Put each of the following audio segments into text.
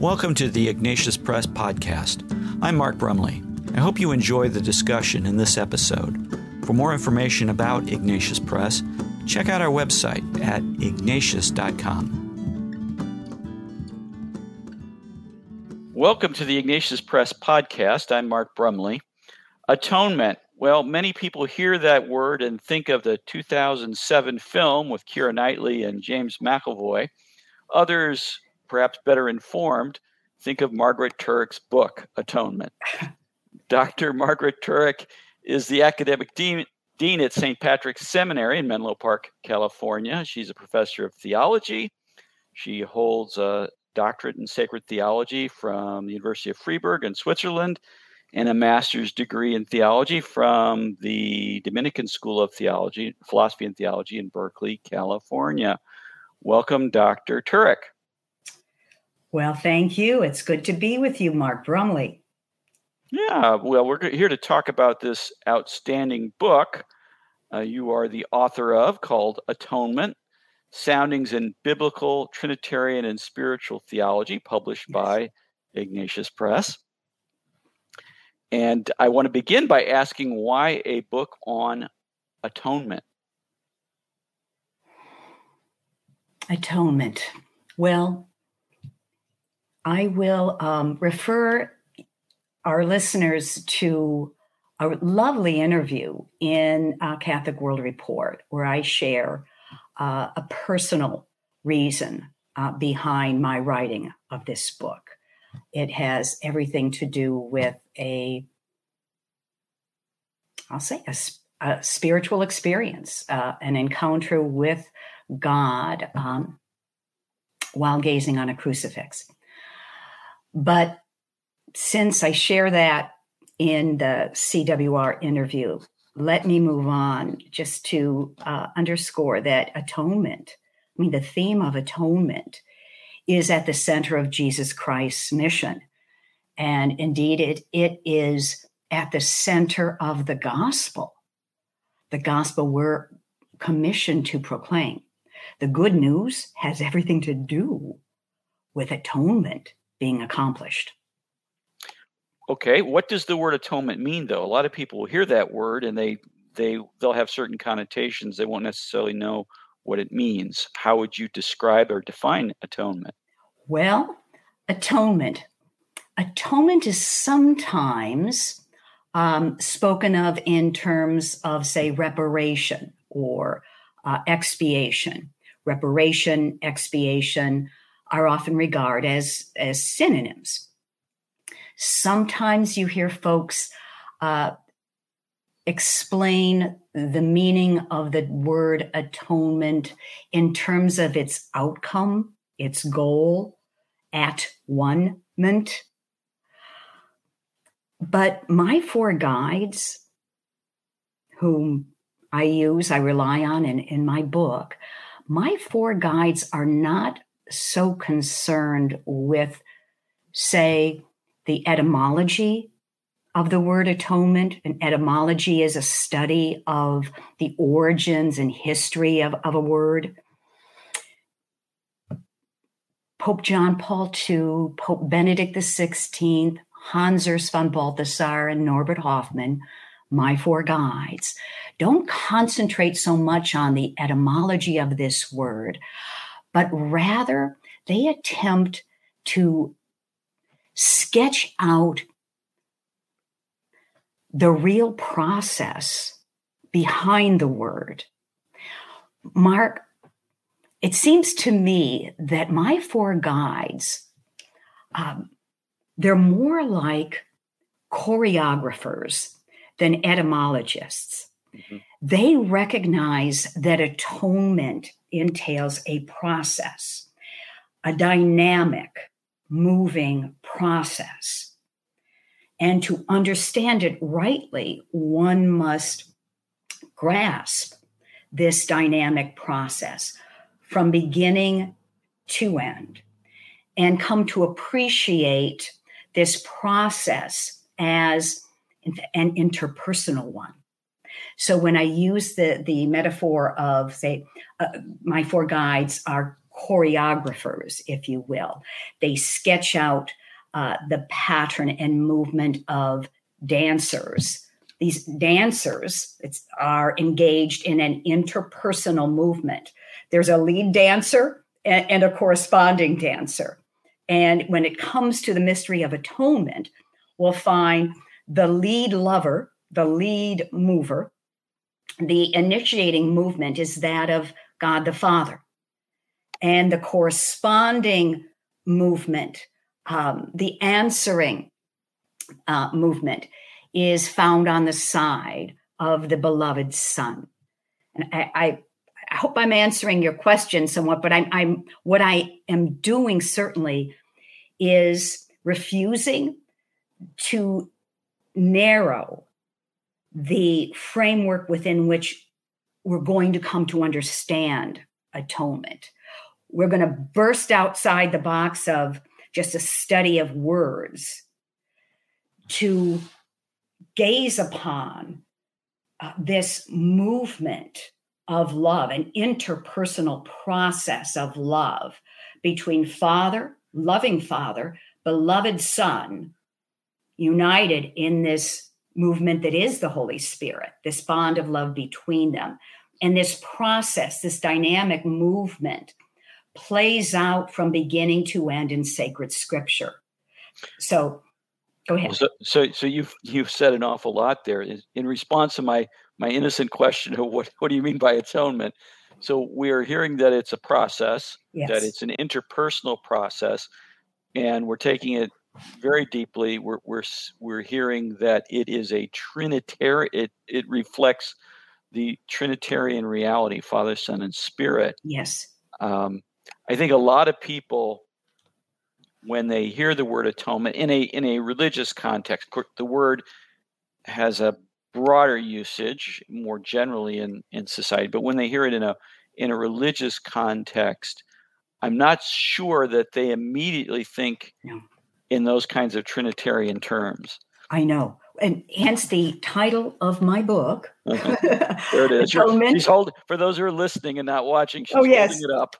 Welcome to the Ignatius Press Podcast. I'm Mark Brumley. I hope you enjoy the discussion in this episode. For more information about Ignatius Press, check out our website at ignatius.com. Welcome to the Ignatius Press Podcast. I'm Mark Brumley. Atonement. Well, many people hear that word and think of the 2007 film with Keira Knightley and James McAvoy. Others perhaps better informed, think of Margaret Turek's book, Atonement. Dr. Margaret Turek is the academic dean, dean at St. Patrick's Seminary in Menlo Park, California. She's a professor of theology. She holds a doctorate in sacred theology from the University of Freiburg in Switzerland and a master's degree in theology from the Dominican School of Theology, Philosophy and Theology in Berkeley, California. Welcome, Dr. Turek. Well, thank you. It's good to be with you, Mark Brumley. Yeah, well, we're here to talk about this outstanding book uh, you are the author of called Atonement Soundings in Biblical, Trinitarian, and Spiritual Theology, published yes. by Ignatius Press. And I want to begin by asking why a book on atonement? Atonement. Well, I will um, refer our listeners to a lovely interview in uh, Catholic World Report where I share uh, a personal reason uh, behind my writing of this book. It has everything to do with a, I'll say, a, a spiritual experience, uh, an encounter with God um, while gazing on a crucifix. But since I share that in the CWR interview, let me move on just to uh, underscore that atonement, I mean, the theme of atonement is at the center of Jesus Christ's mission. And indeed, it, it is at the center of the gospel, the gospel we're commissioned to proclaim. The good news has everything to do with atonement being accomplished. Okay, what does the word atonement mean though? A lot of people will hear that word and they they they'll have certain connotations. They won't necessarily know what it means. How would you describe or define atonement? Well, atonement. Atonement is sometimes um, spoken of in terms of, say, reparation or uh, expiation. Reparation, expiation are often regarded as, as synonyms. Sometimes you hear folks uh, explain the meaning of the word atonement in terms of its outcome, its goal, at one ment. But my four guides, whom I use, I rely on in, in my book, my four guides are not so concerned with, say, the etymology of the word atonement. And etymology is a study of the origins and history of, of a word. Pope John Paul II, Pope Benedict XVI, Hans Urs von Balthasar, and Norbert Hoffman, my four guides, don't concentrate so much on the etymology of this word, but rather they attempt to sketch out the real process behind the word. Mark, it seems to me that my four guides, um, they're more like choreographers than etymologists. Mm-hmm. They recognize that atonement entails a process, a dynamic, moving process. And to understand it rightly, one must grasp this dynamic process from beginning to end and come to appreciate this process as an interpersonal one. So when I use the the metaphor of say uh, my four guides are choreographers, if you will. They sketch out uh, the pattern and movement of dancers. These dancers are engaged in an interpersonal movement. There's a lead dancer and, and a corresponding dancer. And when it comes to the mystery of atonement, we'll find the lead lover, the lead mover, the initiating movement is that of God the Father. And the corresponding movement, um, the answering uh, movement, is found on the side of the beloved Son. And I, I, I hope I'm answering your question somewhat, but I'm, I'm what I am doing certainly is refusing to narrow the framework within which we're going to come to understand atonement. We're going to burst outside the box of just a study of words to gaze upon uh, this movement of love, an interpersonal process of love between Father, loving Father, beloved Son, united in this movement that is the Holy Spirit, this bond of love between them. And this process, this dynamic movement, plays out from beginning to end in sacred scripture. So, go ahead. So, so, so you've you've said an awful lot there. In response to my my innocent question of what what do you mean by atonement? So we are hearing that it's a process, yes. that it's an interpersonal process, and we're taking it very deeply. We're we're we're hearing that it is a trinitarian. It it reflects the Trinitarian reality, Father, Son, and Spirit. Yes. Um, I think a lot of people, when they hear the word atonement in a in a religious context, the word has a broader usage more generally in in society. But when they hear it in a in a religious context, I'm not sure that they immediately think. In those kinds of Trinitarian terms. I know. And hence the title of my book. Uh-huh. There it is. she's holding, for those who are listening and not watching, she's oh, yes. holding it up.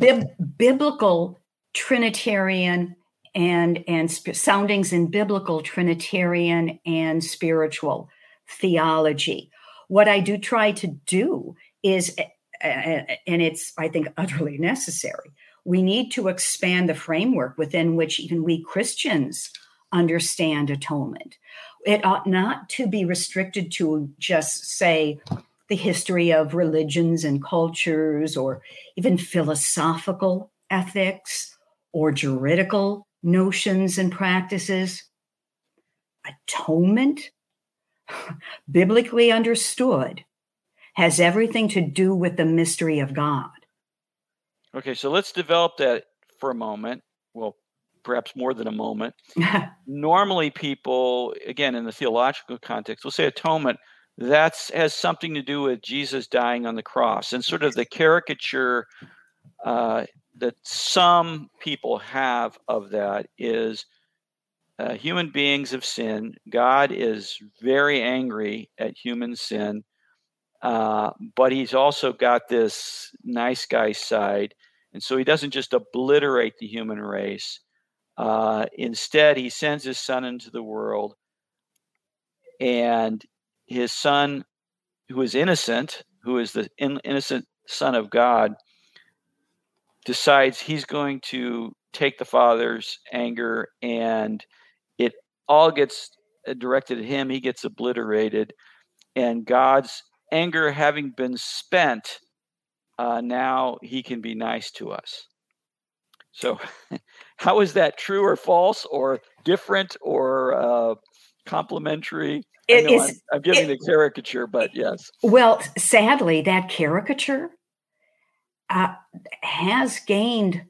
Bib- biblical Trinitarian and, and sp- soundings in biblical Trinitarian and spiritual theology. What I do try to do is and it's, I think, utterly necessary. We need to expand the framework within which even we Christians understand atonement. It ought not to be restricted to just, say, the history of religions and cultures, or even philosophical ethics or juridical notions and practices. Atonement, biblically understood, has everything to do with the mystery of God. Okay, so let's develop that for a moment. Well, perhaps more than a moment. Normally, people, again, in the theological context, we'll say atonement. That has something to do with Jesus dying on the cross, and sort of the caricature uh, that some people have of that is uh, human beings have sinned. God is very angry at human sin uh, but he's also got this nice guy side. And so he doesn't just obliterate the human race. Uh, instead, he sends his son into the world. And his son, who is innocent, who is the in- innocent son of God, decides he's going to take the father's anger and it all gets directed at him. He gets obliterated. And God's anger having been spent, uh, now he can be nice to us. So, how is that true or false or different or uh, complementary? It is, I'm, I'm, giving it, the caricature, but yes. Well, sadly, that caricature uh, has gained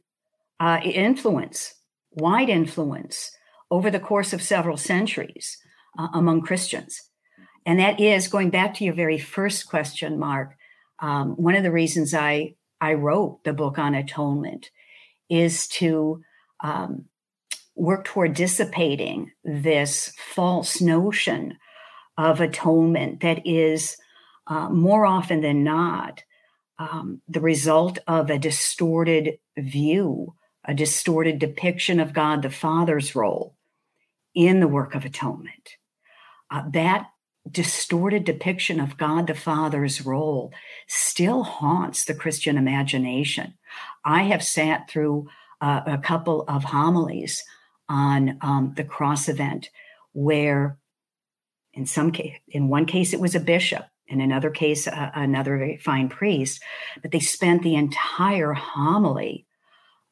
uh, influence, wide influence, over the course of several centuries uh, among Christians. And that is going back to your very first question, Mark. Um, one of the reasons I I wrote the book on atonement is to um, work toward dissipating this false notion of atonement that is uh, more often than not um, the result of a distorted view, a distorted depiction of God the Father's role in the work of atonement. Uh, that distorted depiction of God the Father's role still haunts the Christian imagination. I have sat through uh, a couple of homilies on um, the cross event where in some case in one case it was a bishop in another case uh, another fine priest but they spent the entire homily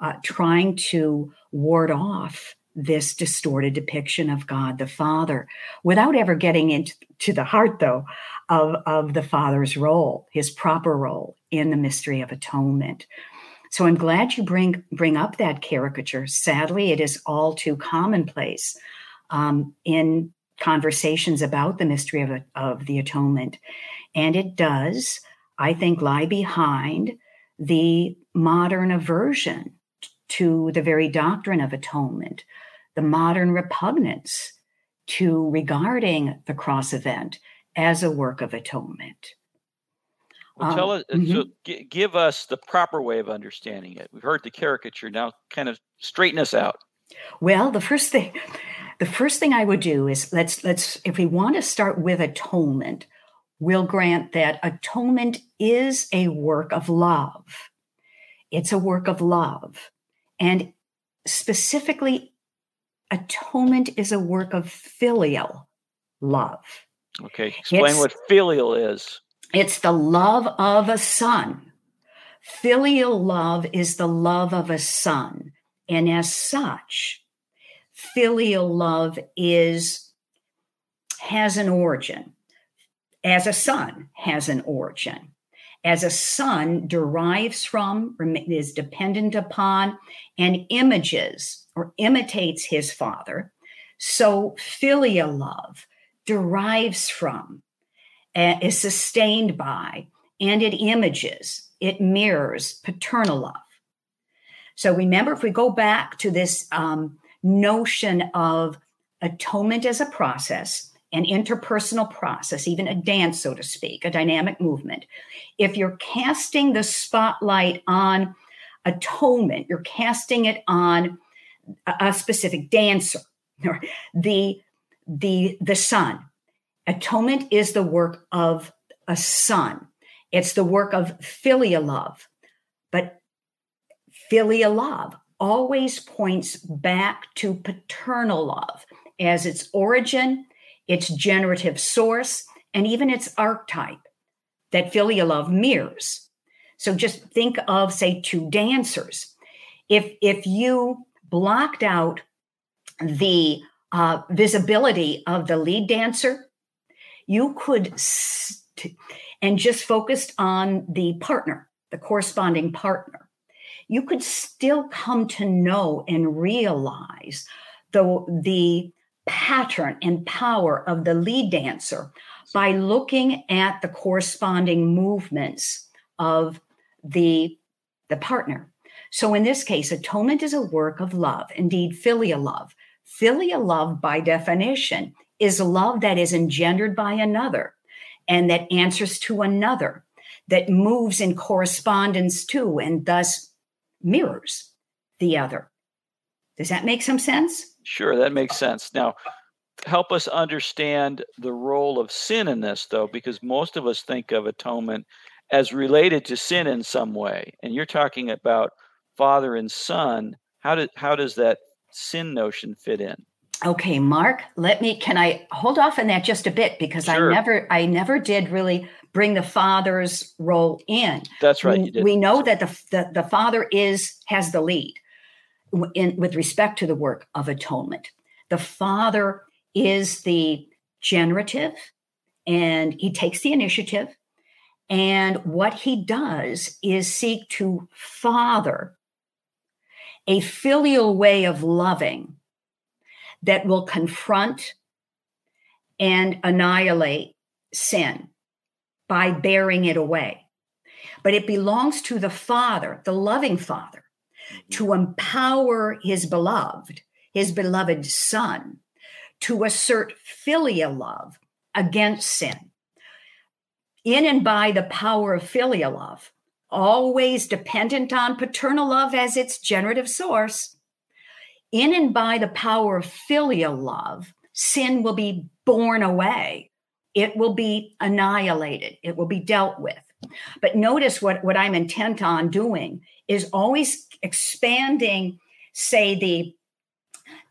uh, trying to ward off this distorted depiction of God the Father without ever getting into the heart, though, of, of the Father's role, his proper role in the mystery of atonement. So I'm glad you bring bring up that caricature. Sadly, it is all too commonplace um, in conversations about the mystery of, of the atonement. And it does, I think, lie behind the modern aversion to the very doctrine of atonement, the modern repugnance to regarding the cross event as a work of atonement. Well, tell um, us, mm-hmm. so g- give us the proper way of understanding it. We've heard the caricature. Now, kind of straighten us out. Well, the first thing, the first thing I would do is let's let's if we want to start with atonement, we'll grant that atonement is a work of love. It's a work of love, and specifically atonement is a work of filial love. Okay, explain it's, what filial is. It's the love of a son. Filial love is the love of a son. And as such, filial love is has an origin. As a son has an origin. As a son derives from, is dependent upon, and images or imitates his father. So filial love derives from, uh, is sustained by, and it images, it mirrors paternal love. So remember, if we go back to this um, notion of atonement as a process, an interpersonal process, even a dance, so to speak, a dynamic movement, if you're casting the spotlight on atonement, you're casting it on a specific dancer, the the the son. Atonement is the work of a son. It's the work of filial love. But filial love always points back to paternal love as its origin, its generative source, and even its archetype that filial love mirrors. So just think of, say, two dancers. If if you blocked out the uh, visibility of the lead dancer, you could st- and just focused on the partner, the corresponding partner. You could still come to know and realize the, the pattern and power of the lead dancer by looking at the corresponding movements of the, the partner. So in this case, atonement is a work of love, indeed, filial love. Filial love, by definition, is love that is engendered by another and that answers to another, that moves in correspondence to and thus mirrors the other. Does that make some sense? Sure, that makes sense. Now, help us understand the role of sin in this, though, because most of us think of atonement as related to sin in some way. And you're talking about father and son, how did how does that sin notion fit in? Okay, Mark, let me can I hold off on that just a bit because sure. I never I never did really bring the father's role in. That's right. We, we know that the, the the father is has the lead in with respect to the work of atonement. The father is the generative and he takes the initiative and what he does is seek to father a filial way of loving that will confront and annihilate sin by bearing it away. But it belongs to the Father, the loving Father, to mm-hmm. empower his beloved, his beloved Son, to assert filial love against sin. In and by the power of filial love, always dependent on paternal love as its generative source, in and by the power of filial love, sin will be borne away. It will be annihilated. It will be dealt with. But notice what, what I'm intent on doing is always expanding, say, the,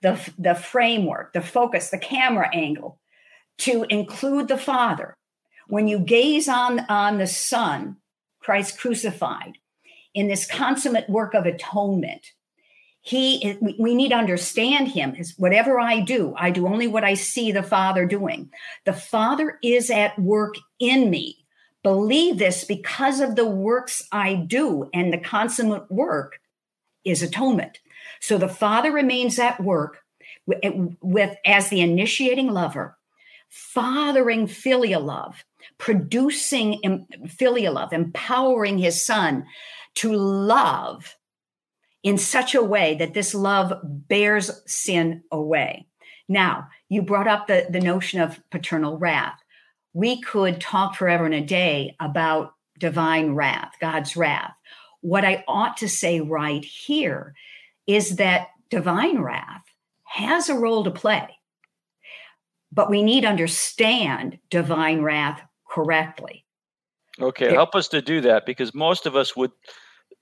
the, the framework, the focus, the camera angle to include the Father. When you gaze on, on the Son, Christ crucified, in this consummate work of atonement, he we need to understand him as whatever i do i do only what i see the father doing. The father is at work in me. Believe this because of the works i do and the consummate work is atonement. So the father remains at work with, with as the initiating lover fathering filial love producing filial love empowering his son to love in such a way that this love bears sin away. Now, you brought up the, the notion of paternal wrath. We could talk forever and a day about divine wrath, God's wrath. What I ought to say right here is that divine wrath has a role to play, but we need to understand divine wrath correctly. Okay, help us to do that because most of us would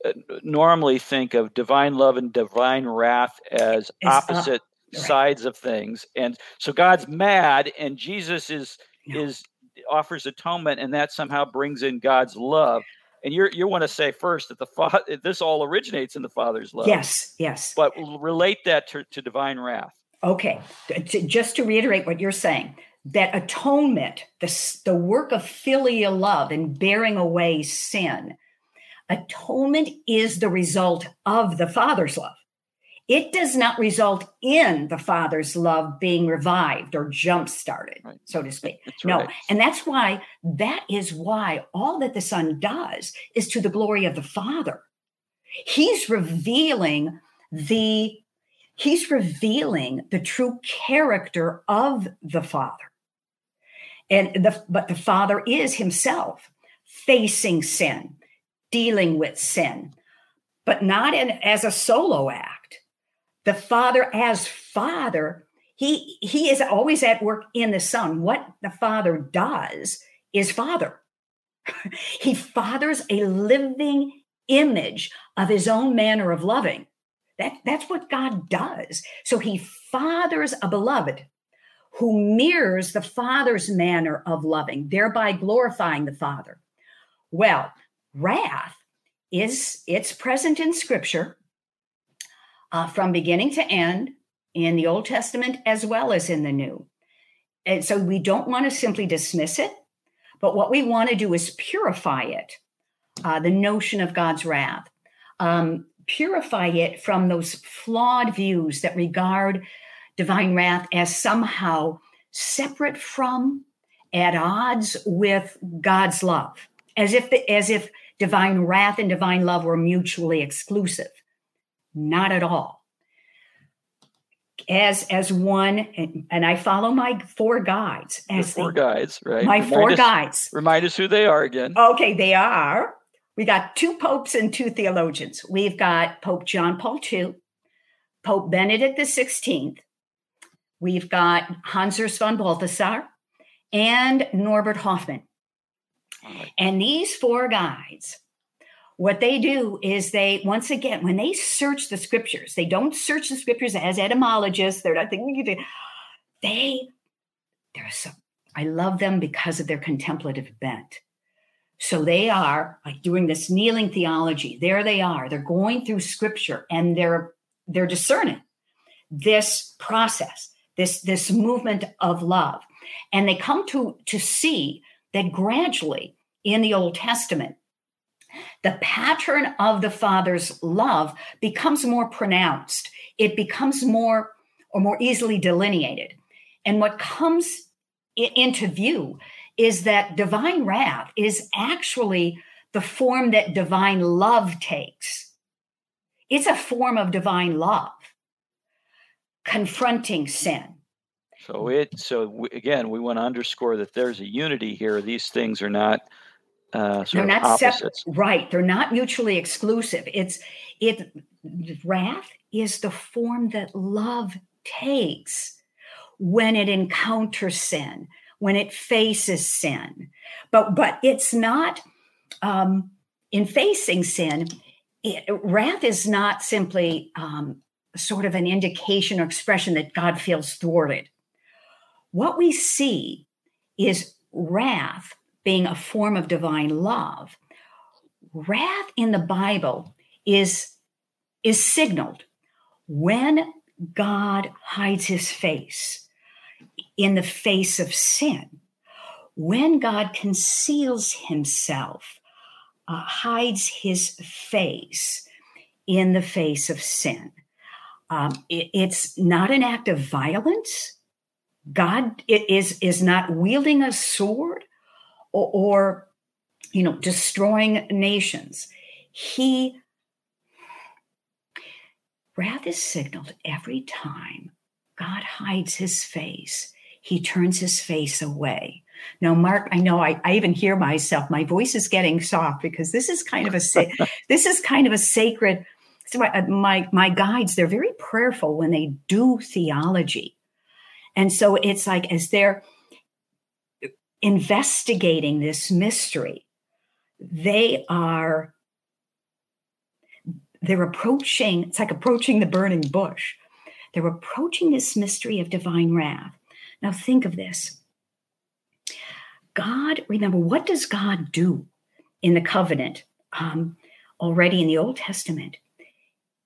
uh, normally think of divine love and divine wrath as uh, opposite uh, right. sides of things and so god's mad and jesus is yeah. is offers atonement and that somehow brings in god's love and you you want to say first that the father this all originates in the father's love yes yes but relate that to, to divine wrath okay just to reiterate what you're saying that atonement the, the work of filial love and bearing away sin Atonement is the result of the Father's love. It does not result in the Father's love being revived or jump started, right. so to speak. That's no. Right. And that's why, that is why all that the Son does is to the glory of the Father. He's revealing the he's revealing the true character of the father and the but the father is himself facing sin dealing with sin, but not in, as a solo act. The Father, as Father, he, he is always at work in the Son. What the Father does is Father. he fathers a living image of his own manner of loving. That, that's what God does. So he fathers a beloved who mirrors the Father's manner of loving, thereby glorifying the Father. Well, wrath is it's present in scripture uh, from beginning to end in the old testament as well as in the new and so we don't want to simply dismiss it but what we want to do is purify it uh, the notion of god's wrath um, purify it from those flawed views that regard divine wrath as somehow separate from at odds with god's love as if the, as if divine wrath and divine love were mutually exclusive. Not at all. As as one, and, I follow my four guides. As the four guides, right? My remind four us, guides. Remind us who they are again. Okay, they are. We got two popes and two theologians. We've got Pope John Paul II, Pope Benedict XVI. We've got Hans Urs von Balthasar and Norbert Hoffman. And these four guides, what they do is they, once again, when they search the scriptures, they don't search the scriptures as etymologists. They're not thinking, they, there's some, I love them because of their contemplative bent. So they are like doing this kneeling theology. There they are. They're going through scripture and they're they're discerning this process, this this movement of love. And they come to to see that gradually in the Old Testament, the pattern of the Father's love becomes more pronounced. It becomes more or more easily delineated. And what comes into view is that divine wrath is actually the form that divine love takes. It's a form of divine love, confronting sin, so it so w- again, we want to underscore that there's a unity here. These things are not uh, they're not separate, right? They're not mutually exclusive. It's it wrath is the form that love takes when it encounters sin, when it faces sin. But but it's not um, in facing sin. It, wrath is not simply um, sort of an indication or expression that God feels thwarted. What we see is wrath being a form of divine love. Wrath in the Bible is, is signaled when God hides his face in the face of sin, when God conceals himself, uh, hides his face in the face of sin. Um, it, it's not an act of violence. God is, is not wielding a sword or, or you know, destroying nations. He wrath is signaled every time God hides his face. He turns his face away. Now, Mark, I know I, I even hear myself. My voice is getting soft because this is kind of a this is kind of a sacred. So my, uh, my my guides they're very prayerful when they do theology, and so it's like as they're investigating this mystery, they are they're approaching, it's like approaching the burning bush. They're approaching this mystery of divine wrath. Now think of this. God, remember, what does God do in the covenant um, already in the Old Testament?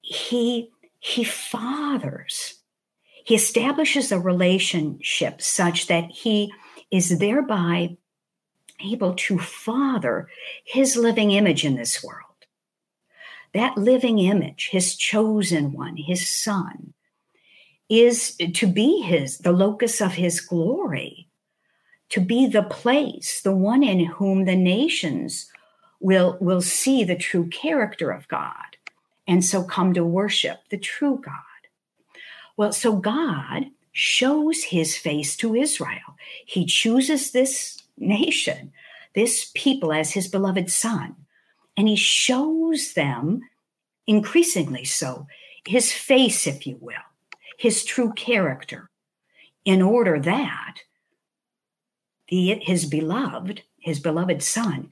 He he fathers. He establishes a relationship such that he is thereby able to father his living image in this world. That living image, his chosen one, his son, is to be his, the locus of his glory, to be the place, the one in whom the nations will, will see the true character of God and so come to worship the true God. Well, so God shows his face to Israel. He chooses this nation, this people, as his beloved son, and he shows them increasingly so his face, if you will, his true character, in order that the, his beloved, his beloved son,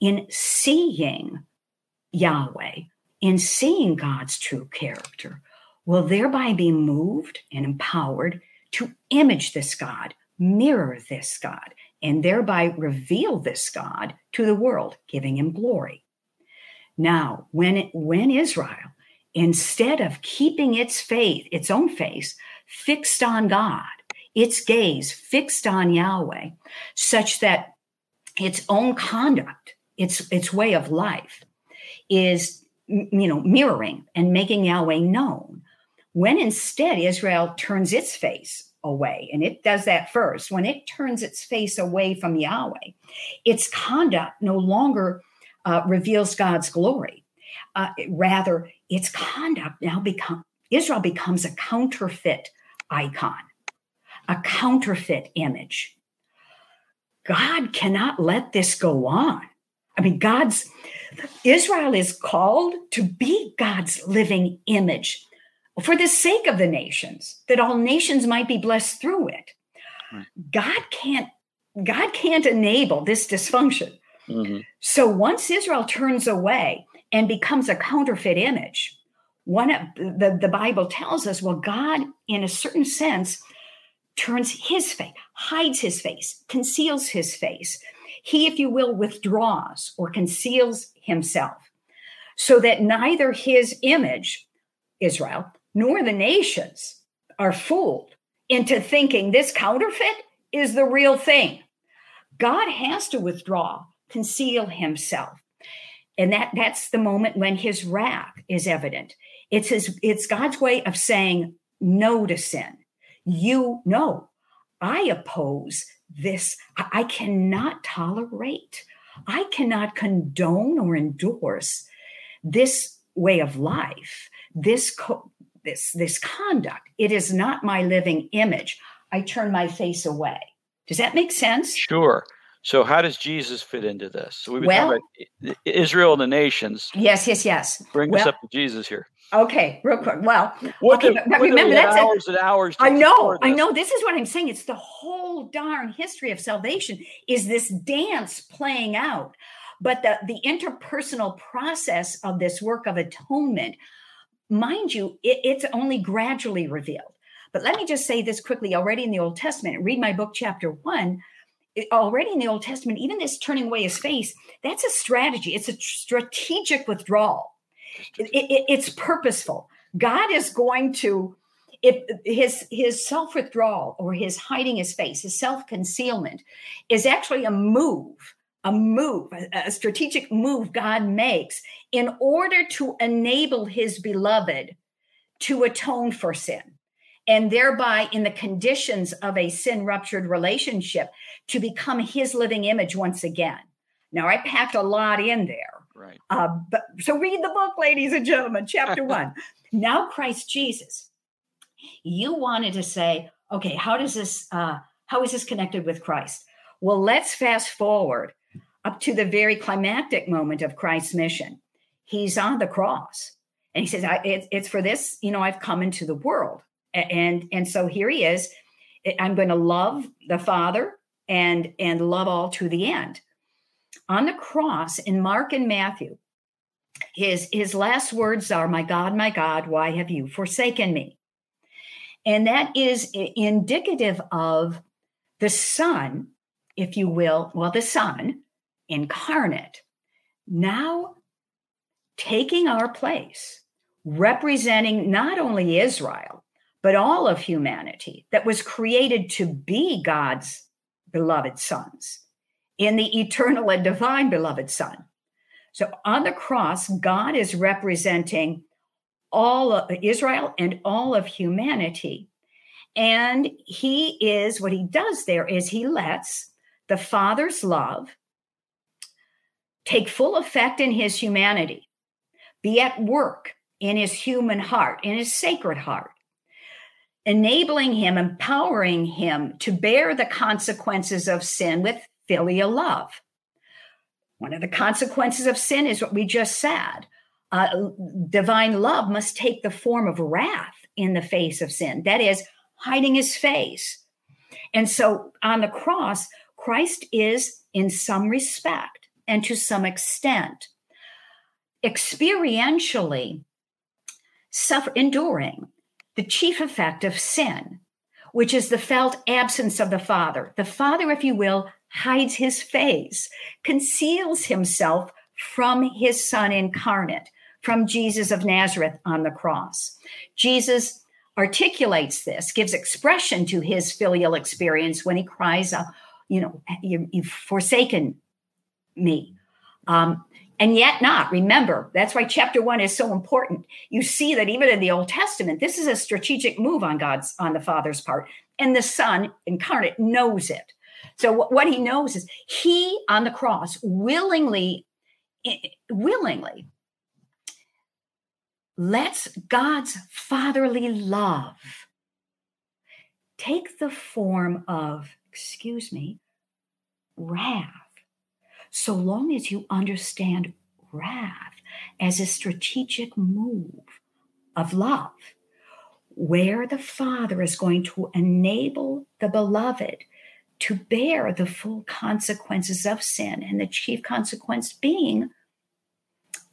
in seeing Yahweh, in seeing God's true character, will thereby be moved and empowered to image this God, mirror this God, and thereby reveal this God to the world, giving him glory. Now, when, when Israel, instead of keeping its faith, its own face, fixed on God, its gaze fixed on Yahweh, such that its own conduct, its, its way of life, is you know mirroring and making Yahweh known when instead Israel turns its face away, and it does that first, when it turns its face away from Yahweh, its conduct no longer uh, reveals God's glory. Uh, rather, its conduct now become Israel becomes a counterfeit icon, a counterfeit image. God cannot let this go on. I mean, God's Israel is called to be God's living image for the sake of the nations, that all nations might be blessed through it. Right. God can't God can't enable this dysfunction. Mm-hmm. So once Israel turns away and becomes a counterfeit image, one of the, the Bible tells us, well, God, in a certain sense, turns his face, hides his face, conceals his face. He, if you will, withdraws or conceals himself so that neither his image, Israel, nor the nations are fooled into thinking this counterfeit is the real thing. God has to withdraw, conceal himself. And that, that's the moment when his wrath is evident. It's his, it's God's way of saying no to sin. You know, I oppose this. I cannot tolerate, I cannot condone or endorse this way of life, this co- this this conduct it is not my living image i turn my face away does that make sense sure So how does Jesus fit into this? So we've been Well- talking about Israel and the nations. Yes, yes, yes. Bring Well- us up to Jesus here. Okay, real quick. Well, What Okay, the- but- but what we remember, that's a- hours and hours. To I know, I know. This is what I'm saying. It's the whole darn history of salvation is this dance playing out. But the, the interpersonal process of this work of atonement, mind you, it, it's only gradually revealed. But let me just say this quickly already in the Old Testament, read my book, chapter one. Already in the Old Testament, even this turning away his face, that's a strategy. It's a strategic withdrawal. It- it- it's purposeful. God is going to if his his self withdrawal or his hiding his face, his self concealment, is actually a move, a move, a strategic move God makes in order to enable His beloved to atone for sin, and thereby, in the conditions of a sin ruptured relationship, to become His living image once again. Now, I packed a lot in there. Right. Uh, but, so read the book, ladies and gentlemen, chapter one. Now, Christ Jesus. You wanted to say, okay, how does this? Uh, how is this connected with Christ? Well, let's fast forward up to the very climactic moment of Christ's mission. He's on the cross, and he says, I, it, "It's for this, you know, I've come into the world." And and so here he is. I'm going to love the Father and and love all to the end. On the cross in Mark and Matthew, his his last words are my god my god why have you forsaken me and that is indicative of the son if you will well the son incarnate now taking our place representing not only israel but all of humanity that was created to be god's beloved sons in the eternal and divine beloved son so on the cross, God is representing all of Israel and all of humanity. And he is, what he does there is he lets the Father's love take full effect in his humanity, be at work in his human heart, in his sacred heart, enabling him, empowering him to bear the consequences of sin with filial love. One of the consequences of sin is what we just said. Uh, divine love must take the form of wrath in the face of sin, that is, hiding his face. And so on the cross, Christ is, in some respect and to some extent, experientially suffer, enduring the chief effect of sin, which is the felt absence of the Father. The Father, if you will, hides his face, conceals himself from his Son incarnate, from Jesus of Nazareth on the cross. Jesus articulates this, gives expression to his filial experience when he cries, uh, You know, you, you've forsaken me. Um, and yet not. Remember, that's why chapter one is so important. You see that even in the Old Testament, this is a strategic move on God's, on the Father's part. And the Son incarnate knows it. So what, he knows is he on the cross willingly, willingly lets God's fatherly love take the form of, excuse me, wrath. So long as you understand wrath as a strategic move of love, where the Father is going to enable the beloved to bear the full consequences of sin, and the chief consequence being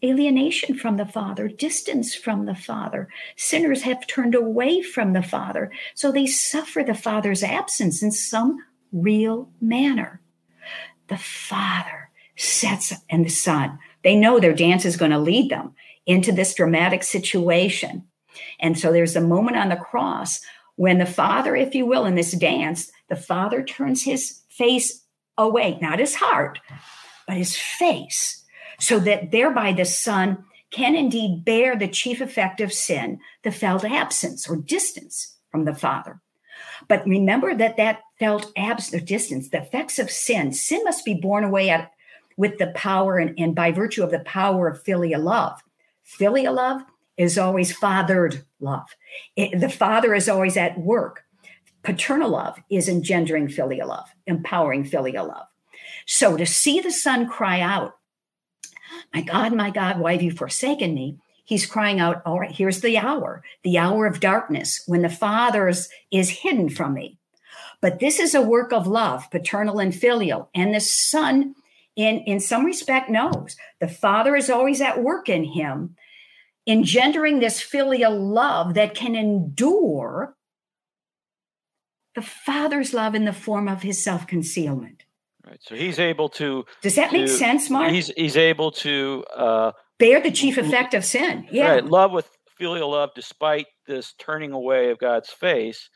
alienation from the Father, distance from the Father. Sinners have turned away from the Father, so they suffer the Father's absence in some real manner. The Father sets and the Son, they know their dance is going to lead them into this dramatic situation. And so there's a moment on the cross when the Father, if you will, in this dance, the Father turns his face away, not his heart, but his face, so that thereby the Son can indeed bear the chief effect of sin, the felt absence or distance from the Father. But remember that that felt absence or distance, the effects of sin, sin must be borne away at, with the power and, and by virtue of the power of filial love. Filial love is always fathered love. It- the father is always at work. Paternal love is engendering filial love, empowering filial love. So to see the son cry out, My God, my God, why have you forsaken me? He's crying out, All right, here's the hour, the hour of darkness when the Father's is hidden from me. But this is a work of love, paternal and filial. And the Son, in, in some respect, knows the Father is always at work in him, engendering this filial love that can endure the Father's love in the form of his self concealment. Right. So he's able to. Does that to, make sense, Mark? He's he's able to uh, bear the chief effect of sin. Yeah. Right. Love with filial love, despite this turning away of God's face.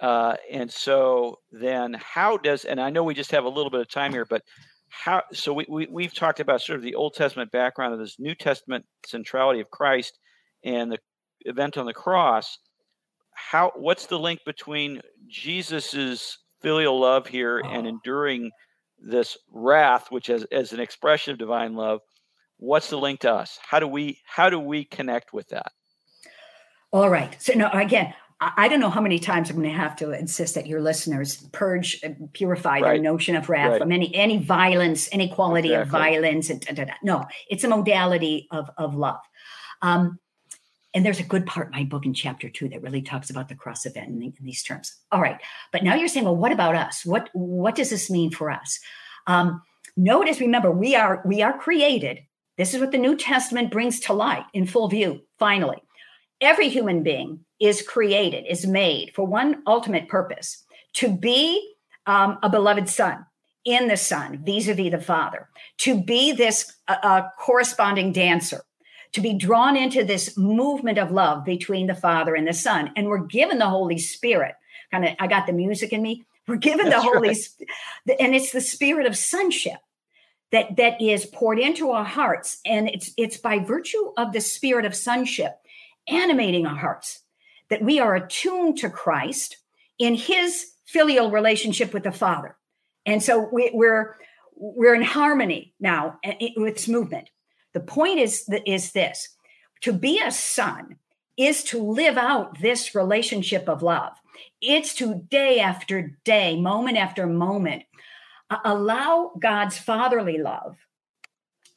Uh, and so then, how does? And I know we just have a little bit of time here, but how? So we, we we've talked about sort of the Old Testament background of this New Testament centrality of Christ and the event on the cross how what's the link between jesus's filial love here and enduring this wrath which as, as an expression of divine love what's the link to us how do we how do we connect with that all right so no again I don't know how many times I'm going to have to insist that your listeners purge, purify right. their notion of wrath right. from any any violence, any quality exactly. of violence. And da, da, da. no, it's a modality of of love. Um, and there's a good part in my book in chapter two that really talks about the cross event in, in these terms. All right, but now you're saying, well, what about us? What what does this mean for us? Um, notice, remember, we are we are created. This is what the New Testament brings to light in full view. Finally, every human being is created, is made for one ultimate purpose: to be um, a beloved son in the Son, vis-a-vis the Father, to be this uh, uh, corresponding dancer to be drawn into this movement of love between the Father and the Son. And we're given the Holy Spirit. Kind of, I got the music in me. We're given That's the Holy right. Spirit, and it's the spirit of sonship that that is poured into our hearts. And it's it's by virtue of the spirit of sonship animating our hearts that we are attuned to Christ in his filial relationship with the Father. And so we, we're we're in harmony now eh, eh, with this movement. The point is, is this to be a son is to live out this relationship of love. It's to day after day, moment after moment, allow God's fatherly love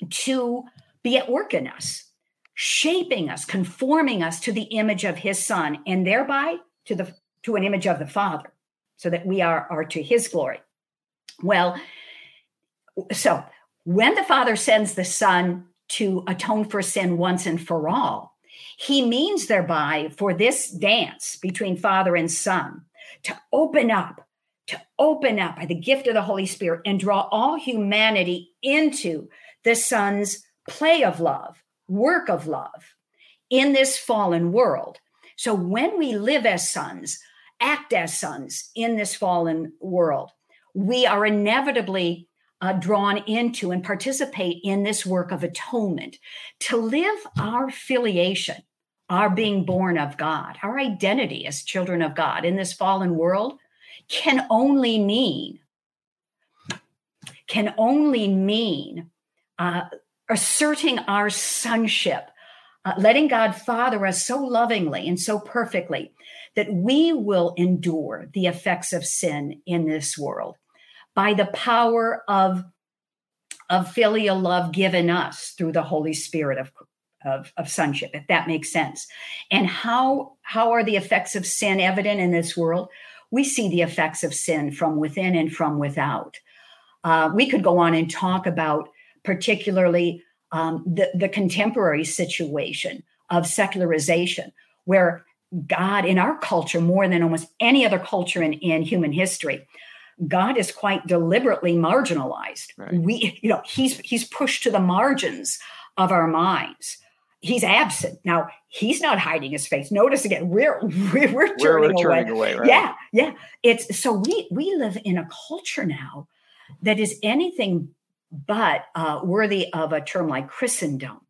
to be at work in us, shaping us, conforming us to the image of his son, and thereby to the to an image of the Father, so that we are, are to his glory. Well, so when the Father sends the Son to atone for sin once and for all. He means thereby for this dance between Father and Son to open up, to open up by the gift of the Holy Spirit and draw all humanity into the Son's play of love, work of love in this fallen world. So when we live as sons, act as sons in this fallen world, we are inevitably uh, drawn into and participate in this work of atonement, to live our filiation, our being born of God, our identity as children of God in this fallen world can only mean can only mean uh, asserting our sonship, uh, letting God father us so lovingly and so perfectly that we will endure the effects of sin in this world by the power of, of filial love given us through the Holy Spirit of, of, of sonship, if that makes sense. And how, how are the effects of sin evident in this world? We see the effects of sin from within and from without. Uh, we could go on and talk about particularly um, the, the contemporary situation of secularization, where God in our culture, more than almost any other culture in, in human history, God is quite deliberately marginalized. Right. We, you know, he's he's pushed to the margins of our minds. He's absent. Now, he's not hiding his face. Notice again, we're we're, we're turning, we're turning away. away right? Yeah, yeah. It's so we we live in a culture now that is anything but uh, worthy of a term like Christendom.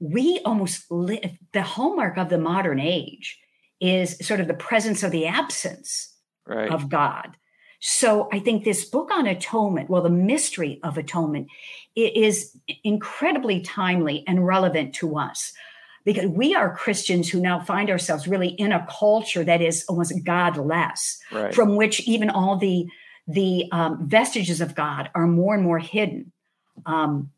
We almost live the hallmark of the modern age is sort of the presence of the absence right. of God. So I think this book on atonement, well, the mystery of atonement, is incredibly timely and relevant to us because we are Christians who now find ourselves really in a culture that is almost godless, right. from which even all the the um, vestiges of God are more and more hidden. Um,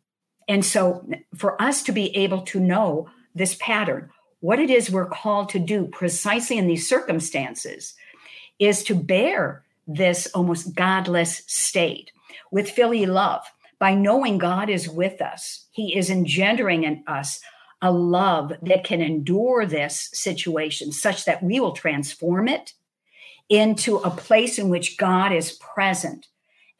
and so, for us to be able to know this pattern, what it is we're called to do precisely in these circumstances is to bear this almost godless state with filial love. By knowing God is with us, He is engendering in us a love that can endure this situation such that we will transform it into a place in which God is present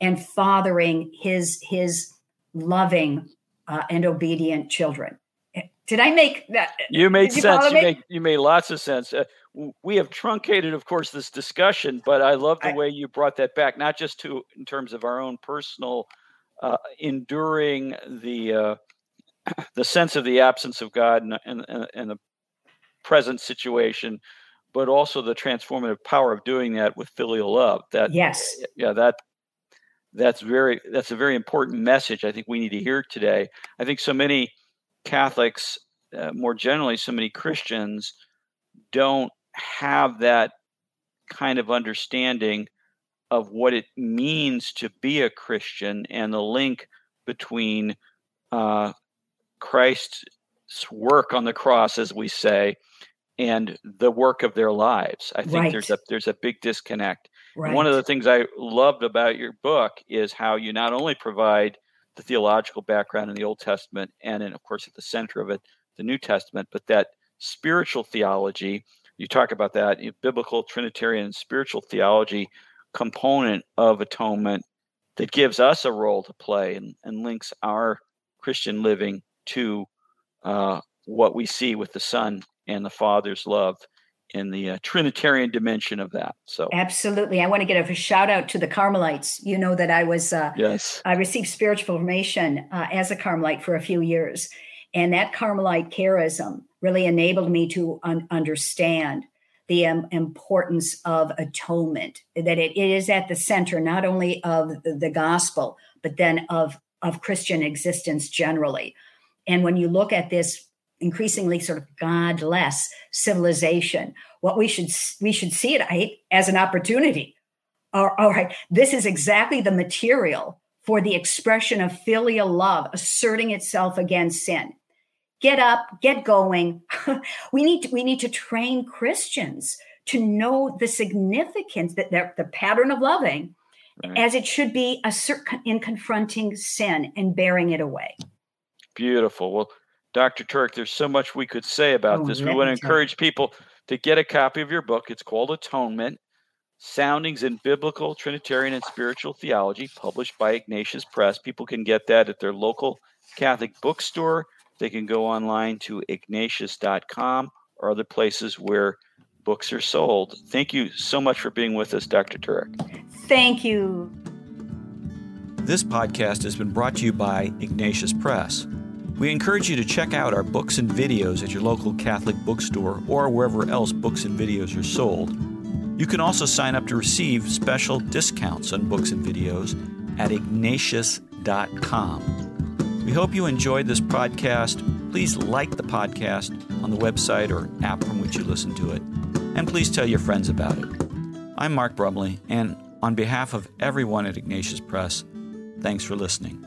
and fathering his his loving uh, and obedient children. Did I make that? You made you sense. You made, you made lots of sense. Uh, we have truncated, of course, this discussion, but I love the I, way you brought that back, not just to in terms of our own personal uh, enduring the uh, the sense of the absence of God and, and, and the present situation, but also the transformative power of doing that with filial love. That yes, yeah, that that's very that's a very important message. I think we need to hear today. I think so many Catholics, uh, more generally, so many Christians don't have that kind of understanding of what it means to be a Christian and the link between uh, Christ's work on the cross, as we say, and the work of their lives. I think right. there's a there's a big disconnect. Right. One of the things I loved about your book is how you not only provide the theological background in the Old Testament and, and of course at the center of it the New Testament, but that spiritual theology. You talk about that biblical Trinitarian spiritual theology component of atonement that gives us a role to play and, and links our Christian living to uh, what we see with the Son and the Father's love in the uh, Trinitarian dimension of that. So absolutely, I want to give a shout out to the Carmelites. You know that I was uh, yes, I received spiritual formation uh, as a Carmelite for a few years, and that Carmelite charism really enabled me to un- understand the um, importance of atonement. That it, it is at the center not only of the, gospel, but then of of Christian existence generally. And when you look at this increasingly sort of godless civilization, what we should we should see it as an opportunity. All right, this is exactly the material for the expression of filial love asserting itself against sin. Get up, get going. we need to, we need to train Christians to know the significance that the pattern of loving right. as it should be a in confronting sin and bearing it away. Beautiful. Well, Dr. Turek, there's so much we could say about oh, this. We want to encourage people to get a copy of your book. It's called Atonement Soundings in Biblical, Trinitarian, and Spiritual Theology, published by Ignatius Press. People can get that at their local Catholic bookstore. They can go online to ignatius.com or other places where books are sold. Thank you so much for being with us, Dr. Turek. Thank you. This podcast has been brought to you by Ignatius Press. We encourage you to check out our books and videos at your local Catholic bookstore or wherever else books and videos are sold. You can also sign up to receive special discounts on books and videos at ignatius.com. We hope you enjoyed this podcast. Please like the podcast on the website or app from which you listen to it, and please tell your friends about it. I'm Mark Brumley, and on behalf of everyone at Ignatius Press, thanks for listening.